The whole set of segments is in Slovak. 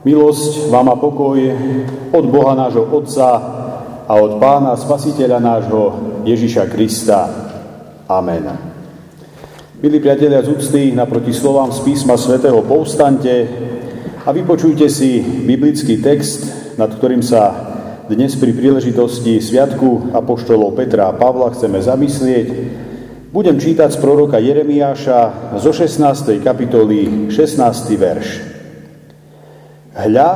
Milosť vám a pokoj od Boha nášho Otca a od Pána Spasiteľa nášho Ježiša Krista. Amen. Milí priatelia z úcty, naproti slovám z písma svätého povstante a vypočujte si biblický text, nad ktorým sa dnes pri príležitosti Sviatku Apoštolov Petra a Pavla chceme zamyslieť. Budem čítať z proroka Jeremiáša zo 16. kapitoly 16. verš. Hľa,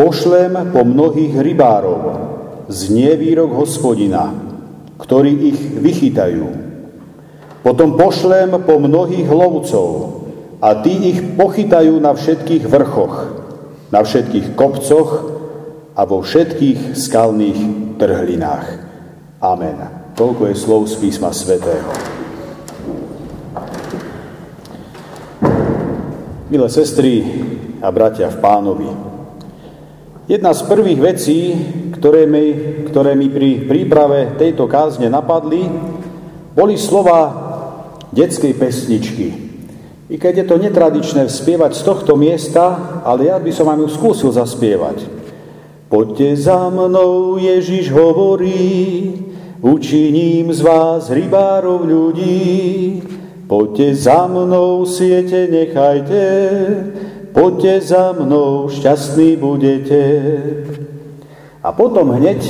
pošlem po mnohých rybárov, znie výrok hospodina, ktorí ich vychytajú. Potom pošlem po mnohých lovcov a tí ich pochytajú na všetkých vrchoch, na všetkých kopcoch a vo všetkých skalných trhlinách. Amen. Toľko je slov z písma svätého. Milé sestry, a bratia v pánovi. Jedna z prvých vecí, ktoré mi, ktoré mi pri príprave tejto kázne napadli, boli slova detskej pesničky. I keď je to netradičné spievať z tohto miesta, ale ja by som vám ju skúsil zaspievať. Poďte za mnou, Ježiš hovorí, učiním z vás rybárov ľudí. Poďte za mnou, siete nechajte, poďte za mnou, šťastní budete. A potom hneď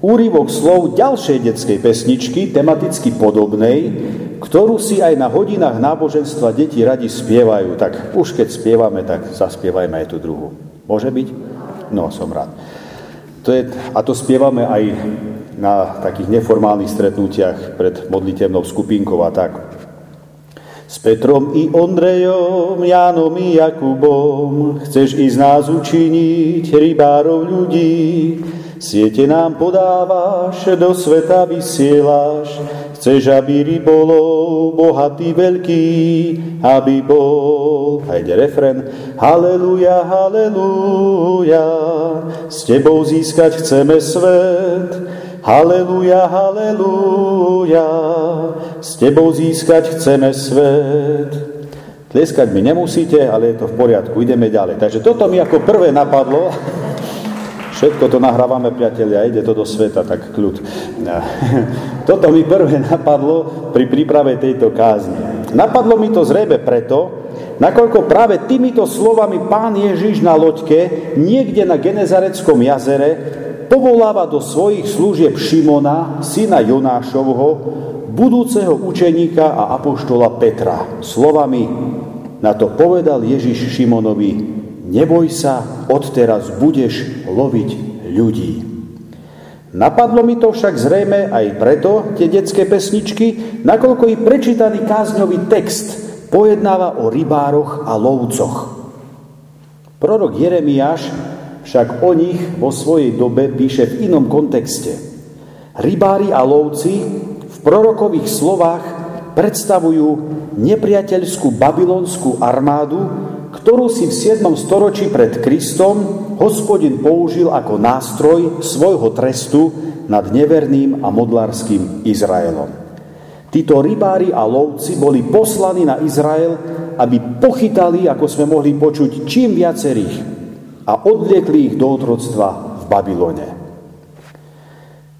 úryvok slov ďalšej detskej pesničky, tematicky podobnej, ktorú si aj na hodinách náboženstva deti radi spievajú. Tak už keď spievame, tak zaspievajme aj tú druhú. Môže byť? No, som rád. To je, a to spievame aj na takých neformálnych stretnutiach pred modlitevnou skupinkou a tak. S Petrom i Ondrejom, Jánom i Jakubom chceš ísť nás učiniť rybárov ľudí. Siete nám podávaš, do sveta vysielaš, chceš, aby rybolov bohatý veľký, aby bol. A ide refren. Haleluja, haleluja, s tebou získať chceme svet, Haleluja, haleluja, s tebou získať chceme svet. Tlieskať mi nemusíte, ale je to v poriadku, ideme ďalej. Takže toto mi ako prvé napadlo. Všetko to nahrávame, priatelia, ide to do sveta, tak kľud. Toto mi prvé napadlo pri príprave tejto kázne. Napadlo mi to zrejme preto, nakoľko práve týmito slovami pán Ježiš na loďke niekde na Genezareckom jazere povoláva do svojich služieb Šimona, syna Jonášovho, budúceho učeníka a apoštola Petra. Slovami na to povedal Ježiš Šimonovi, neboj sa, odteraz budeš loviť ľudí. Napadlo mi to však zrejme aj preto, tie detské pesničky, nakoľko i prečítaný kázňový text pojednáva o rybároch a lovcoch. Prorok Jeremiáš však o nich vo svojej dobe píše v inom kontexte. Rybári a lovci v prorokových slovách predstavujú nepriateľskú babylonskú armádu, ktorú si v 7. storočí pred Kristom hospodin použil ako nástroj svojho trestu nad neverným a modlárským Izraelom. Títo rybári a lovci boli poslaní na Izrael, aby pochytali, ako sme mohli počuť, čím viacerých a odliekli ich do otroctva v Babylone.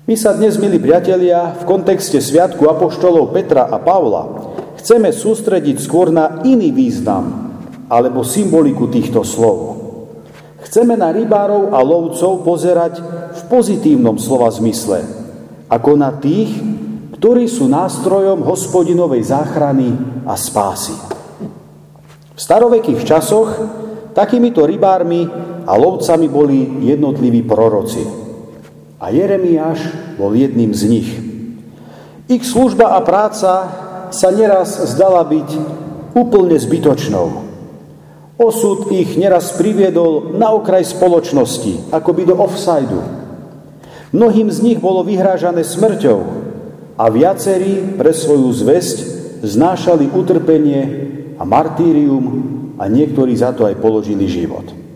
My sa dnes, milí priatelia, v kontexte Sviatku Apoštolov Petra a Pavla chceme sústrediť skôr na iný význam alebo symboliku týchto slov. Chceme na rybárov a lovcov pozerať v pozitívnom slova zmysle, ako na tých, ktorí sú nástrojom hospodinovej záchrany a spásy. V starovekých časoch takýmito rybármi a lovcami boli jednotliví proroci. A Jeremiáš bol jedným z nich. Ich služba a práca sa neraz zdala byť úplne zbytočnou. Osud ich neraz priviedol na okraj spoločnosti, by do offsideu. Mnohým z nich bolo vyhrážané smrťou a viacerí pre svoju zväzť znášali utrpenie a martírium a niektorí za to aj položili život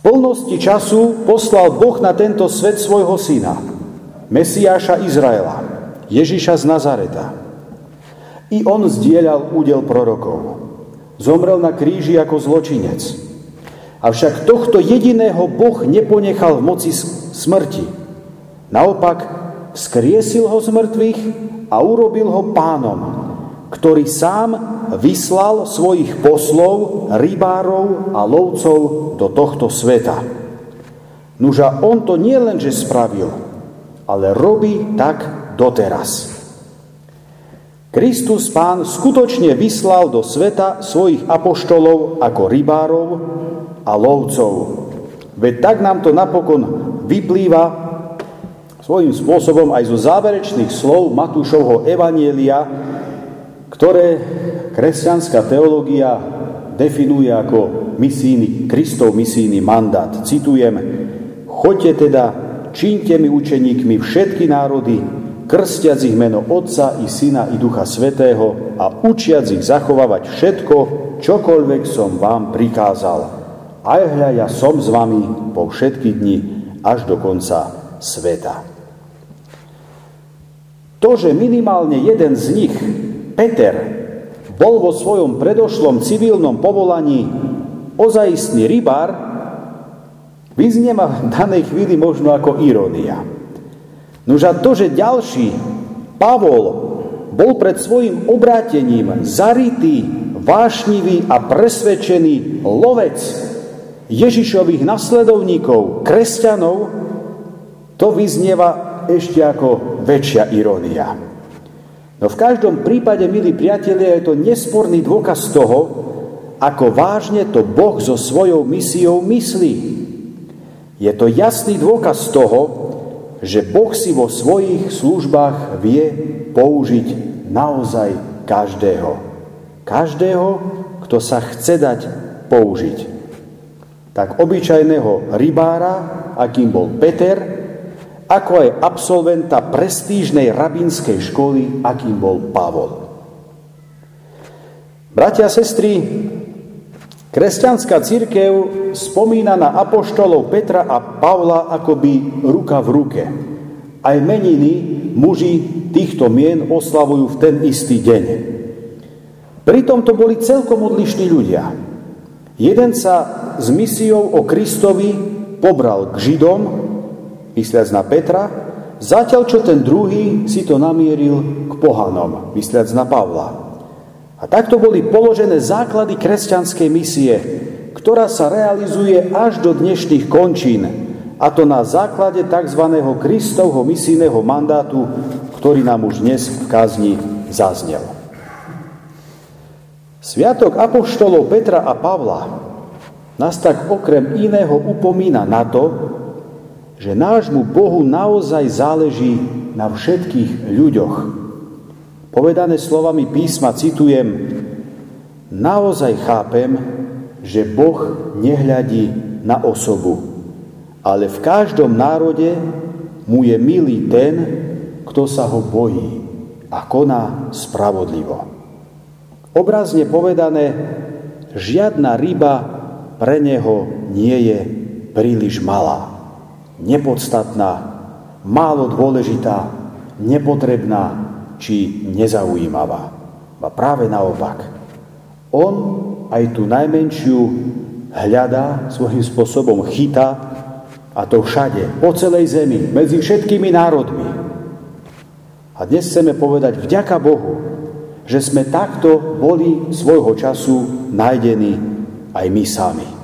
plnosti času poslal Boh na tento svet svojho syna, Mesiáša Izraela, Ježiša z Nazareta. I on zdieľal údel prorokov. Zomrel na kríži ako zločinec. Avšak tohto jediného Boh neponechal v moci smrti. Naopak, skriesil ho z mŕtvych a urobil ho pánom, ktorý sám vyslal svojich poslov, rybárov a lovcov do tohto sveta. Nuža on to nie len, že spravil, ale robí tak doteraz. Kristus Pán skutočne vyslal do sveta svojich apoštolov ako rybárov a lovcov. Veď tak nám to napokon vyplýva svojím spôsobom aj zo záverečných slov Matúšovho Evanielia, ktoré kresťanská teológia definuje ako misijný, Kristov misijný mandát. Citujem, choďte teda, čínte mi učeníkmi všetky národy, krstiac ich meno Otca i Syna i Ducha Svetého a učiac ich zachovávať všetko, čokoľvek som vám prikázal. Aj hľa, ja som s vami po všetky dni až do konca sveta. To, že minimálne jeden z nich, Peter, bol vo svojom predošlom civilnom povolaní ozajistný rybár, vyznieva v danej chvíli možno ako irónia. Nož a to, že ďalší, Pavol, bol pred svojim obrátením zarytý, vášnivý a presvedčený lovec Ježišových nasledovníkov, kresťanov, to vyznieva ešte ako väčšia irónia. No v každom prípade, milí priatelia, je to nesporný dôkaz toho, ako vážne to Boh so svojou misiou myslí. Je to jasný dôkaz toho, že Boh si vo svojich službách vie použiť naozaj každého. Každého, kto sa chce dať použiť tak obyčajného rybára, akým bol Peter, ako aj absolventa prestížnej rabínskej školy, akým bol Pavol. Bratia a sestry, kresťanská církev spomína na apoštolov Petra a Pavla akoby ruka v ruke. Aj meniny muži týchto mien oslavujú v ten istý deň. Pritom to boli celkom odlišní ľudia. Jeden sa s misiou o Kristovi pobral k Židom, mysliac na Petra, zatiaľ čo ten druhý si to namieril k pohanom, mysliac na Pavla. A takto boli položené základy kresťanskej misie, ktorá sa realizuje až do dnešných končín, a to na základe tzv. Kristovho misijného mandátu, ktorý nám už dnes v kazni zaznel. Sviatok apoštolov Petra a Pavla nás tak okrem iného upomína na to, že nášmu Bohu naozaj záleží na všetkých ľuďoch. Povedané slovami písma citujem, naozaj chápem, že Boh nehľadí na osobu, ale v každom národe mu je milý ten, kto sa ho bojí a koná spravodlivo. Obrazne povedané, žiadna ryba pre neho nie je príliš malá, nepodstatná, málo dôležitá, nepotrebná či nezaujímavá. A práve naopak. On aj tú najmenšiu hľadá, svojím spôsobom chytá a to všade, po celej zemi, medzi všetkými národmi. A dnes chceme povedať vďaka Bohu, že sme takto boli svojho času nájdení aj my sami.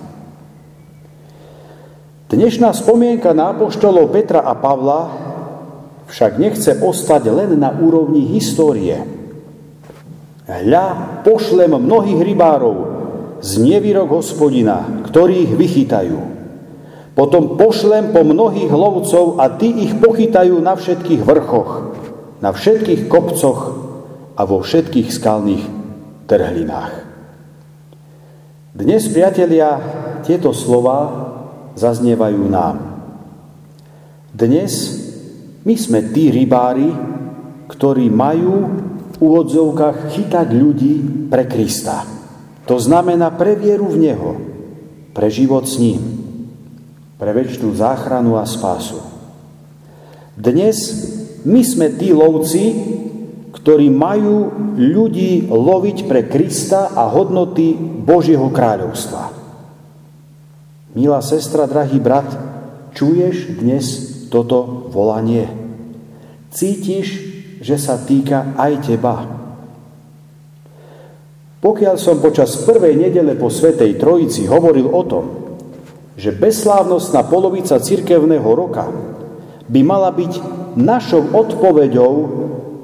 Dnešná spomienka na apoštolov Petra a Pavla však nechce ostať len na úrovni histórie. Hľa, pošlem mnohých rybárov z nevýrok hospodina, ktorí ich vychytajú. Potom pošlem po mnohých lovcov a tí ich pochytajú na všetkých vrchoch, na všetkých kopcoch a vo všetkých skalných trhlinách. Dnes, priatelia, tieto slova zaznievajú nám. Dnes my sme tí rybári, ktorí majú v úvodzovkách chytať ľudí pre Krista. To znamená pre vieru v Neho, pre život s ním, pre väčšinu záchranu a spásu. Dnes my sme tí lovci, ktorí majú ľudí loviť pre Krista a hodnoty Božieho kráľovstva. Milá sestra, drahý brat, čuješ dnes toto volanie? Cítiš, že sa týka aj teba? Pokiaľ som počas prvej nedele po Svetej Trojici hovoril o tom, že bezslávnostná polovica cirkevného roka by mala byť našou odpoveďou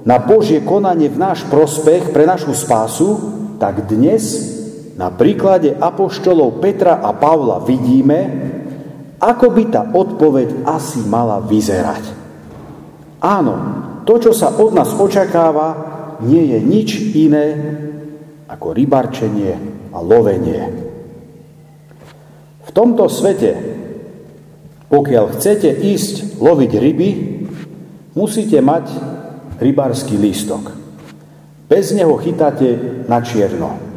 na Božie konanie v náš prospech pre našu spásu, tak dnes na príklade apoštolov Petra a Pavla vidíme, ako by tá odpoveď asi mala vyzerať. Áno, to, čo sa od nás očakáva, nie je nič iné ako rybarčenie a lovenie. V tomto svete, pokiaľ chcete ísť loviť ryby, musíte mať rybársky lístok. Bez neho chytáte na čierno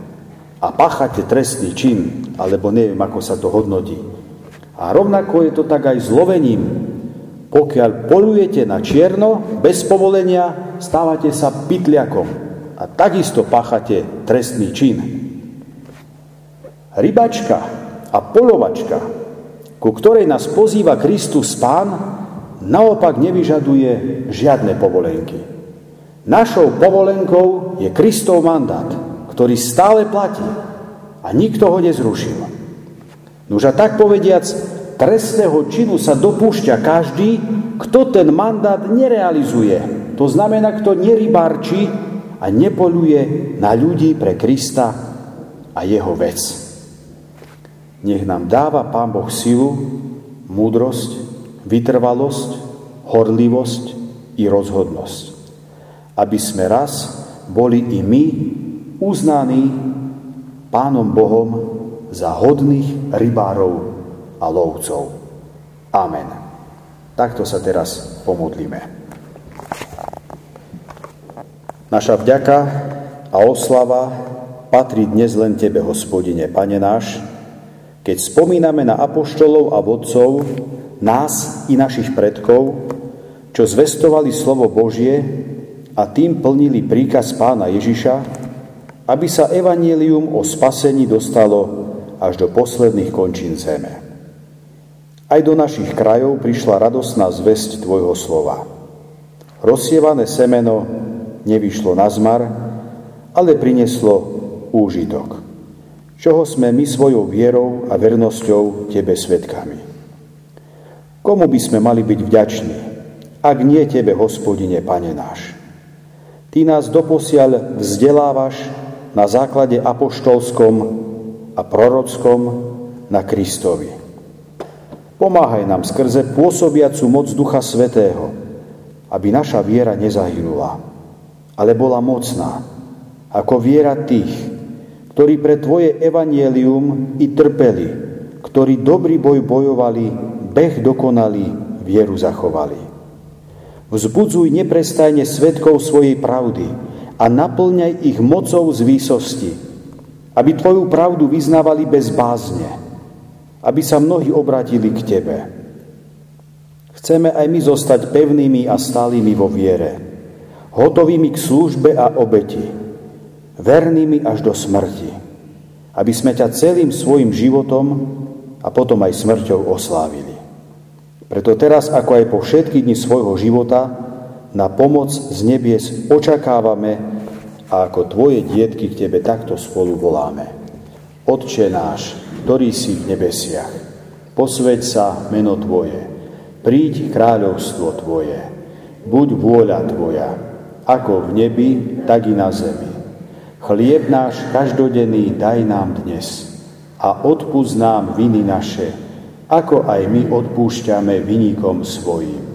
a páchate trestný čin, alebo neviem, ako sa to hodnotí. A rovnako je to tak aj s lovením. Pokiaľ polujete na čierno, bez povolenia, stávate sa pytliakom a takisto páchate trestný čin. Rybačka a polovačka, ku ktorej nás pozýva Kristus Pán, naopak nevyžaduje žiadne povolenky. Našou povolenkou je Kristov mandát – ktorý stále platí a nikto ho nezrušil. Nož a tak povediac, trestného činu sa dopúšťa každý, kto ten mandát nerealizuje. To znamená, kto nerybárči a nepoluje na ľudí pre Krista a jeho vec. Nech nám dáva Pán Boh silu, múdrosť, vytrvalosť, horlivosť i rozhodnosť, aby sme raz boli i my uznaný Pánom Bohom za hodných rybárov a lovcov. Amen. Takto sa teraz pomodlíme. Naša vďaka a oslava patrí dnes len Tebe, hospodine, Pane náš, keď spomíname na apoštolov a vodcov, nás i našich predkov, čo zvestovali slovo Božie a tým plnili príkaz pána Ježiša, aby sa evanielium o spasení dostalo až do posledných končín zeme. Aj do našich krajov prišla radosná zväzť Tvojho slova. Rozsievané semeno nevyšlo na zmar, ale prinieslo úžitok, čoho sme my svojou vierou a vernosťou Tebe svetkami. Komu by sme mali byť vďační, ak nie Tebe, hospodine, Pane náš? Ty nás doposiaľ vzdelávaš na základe apoštolskom a prorockom na Kristovi. Pomáhaj nám skrze pôsobiacu moc Ducha Svetého, aby naša viera nezahynula, ale bola mocná, ako viera tých, ktorí pre Tvoje evanielium i trpeli, ktorí dobrý boj bojovali, beh dokonali, vieru zachovali. Vzbudzuj neprestajne svetkov svojej pravdy, a naplňaj ich mocou z výsosti, aby Tvoju pravdu vyznávali bez bázne, aby sa mnohí obratili k Tebe. Chceme aj my zostať pevnými a stálými vo viere, hotovými k službe a obeti, vernými až do smrti, aby sme ťa celým svojim životom a potom aj smrťou oslávili. Preto teraz, ako aj po všetky dni svojho života, na pomoc z nebies očakávame a ako Tvoje dietky k Tebe takto spolu voláme. Otče náš, ktorý si v nebesiach, posveď sa meno Tvoje, príď kráľovstvo Tvoje, buď vôľa Tvoja, ako v nebi, tak i na zemi. Chlieb náš každodenný daj nám dnes a odpúsť nám viny naše, ako aj my odpúšťame vynikom svojim